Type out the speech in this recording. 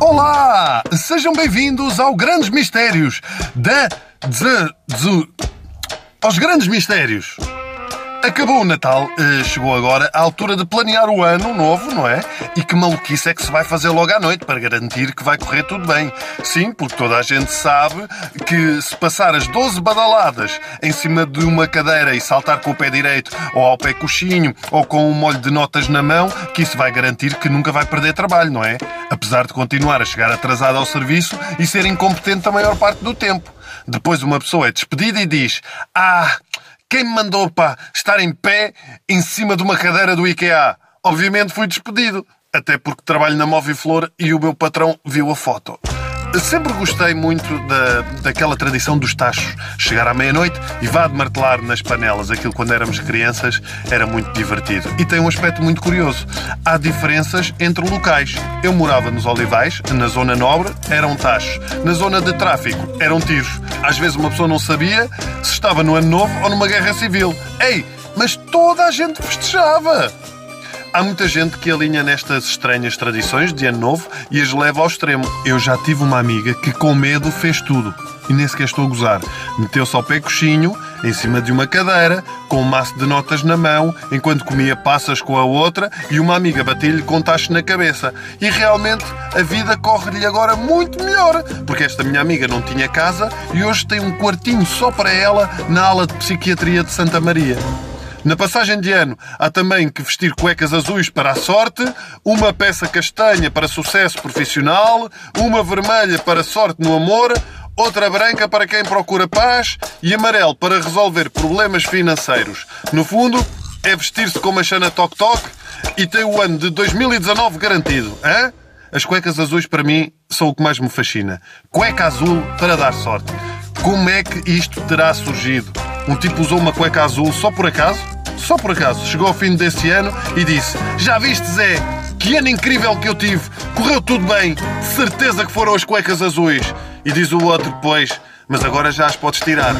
Olá! Sejam bem-vindos ao Grandes Mistérios da Z, aos Grandes Mistérios. Acabou o Natal, eh, chegou agora a altura de planear o ano novo, não é? E que maluquice é que se vai fazer logo à noite para garantir que vai correr tudo bem. Sim, porque toda a gente sabe que se passar as 12 badaladas em cima de uma cadeira e saltar com o pé direito ou ao pé coxinho ou com um molho de notas na mão, que isso vai garantir que nunca vai perder trabalho, não é? Apesar de continuar a chegar atrasado ao serviço e ser incompetente a maior parte do tempo. Depois uma pessoa é despedida e diz: Ah, quem me mandou, pá, estar em pé em cima de uma cadeira do IKEA? Obviamente fui despedido. Até porque trabalho na Moviflor e o meu patrão viu a foto. Sempre gostei muito da, daquela tradição dos tachos. Chegar à meia-noite e vá de martelar nas panelas. Aquilo quando éramos crianças era muito divertido. E tem um aspecto muito curioso. Há diferenças entre locais. Eu morava nos Olivais, na zona nobre, eram tachos. Na zona de tráfico, eram tiros. Às vezes uma pessoa não sabia se estava no ano novo ou numa guerra civil. Ei, mas toda a gente festejava! Há muita gente que alinha nestas estranhas tradições de Ano Novo e as leva ao extremo. Eu já tive uma amiga que, com medo, fez tudo. E nem sequer estou a gozar. Meteu-se ao pé coxinho, em cima de uma cadeira, com um maço de notas na mão, enquanto comia passas com a outra e uma amiga batia-lhe com tacho na cabeça. E realmente a vida corre-lhe agora muito melhor, porque esta minha amiga não tinha casa e hoje tem um quartinho só para ela na ala de psiquiatria de Santa Maria. Na passagem de ano, há também que vestir cuecas azuis para a sorte, uma peça castanha para sucesso profissional, uma vermelha para sorte no amor, outra branca para quem procura paz e amarelo para resolver problemas financeiros. No fundo, é vestir-se como a Xana Tok Tok e tem o ano de 2019 garantido. Hein? As cuecas azuis, para mim, são o que mais me fascina. Cueca azul para dar sorte. Como é que isto terá surgido? Um tipo usou uma cueca azul só por acaso? Só por acaso. Chegou ao fim desse ano e disse: Já viste, Zé? Que ano incrível que eu tive! Correu tudo bem! Certeza que foram as cuecas azuis! E diz o outro depois: Mas agora já as podes tirar.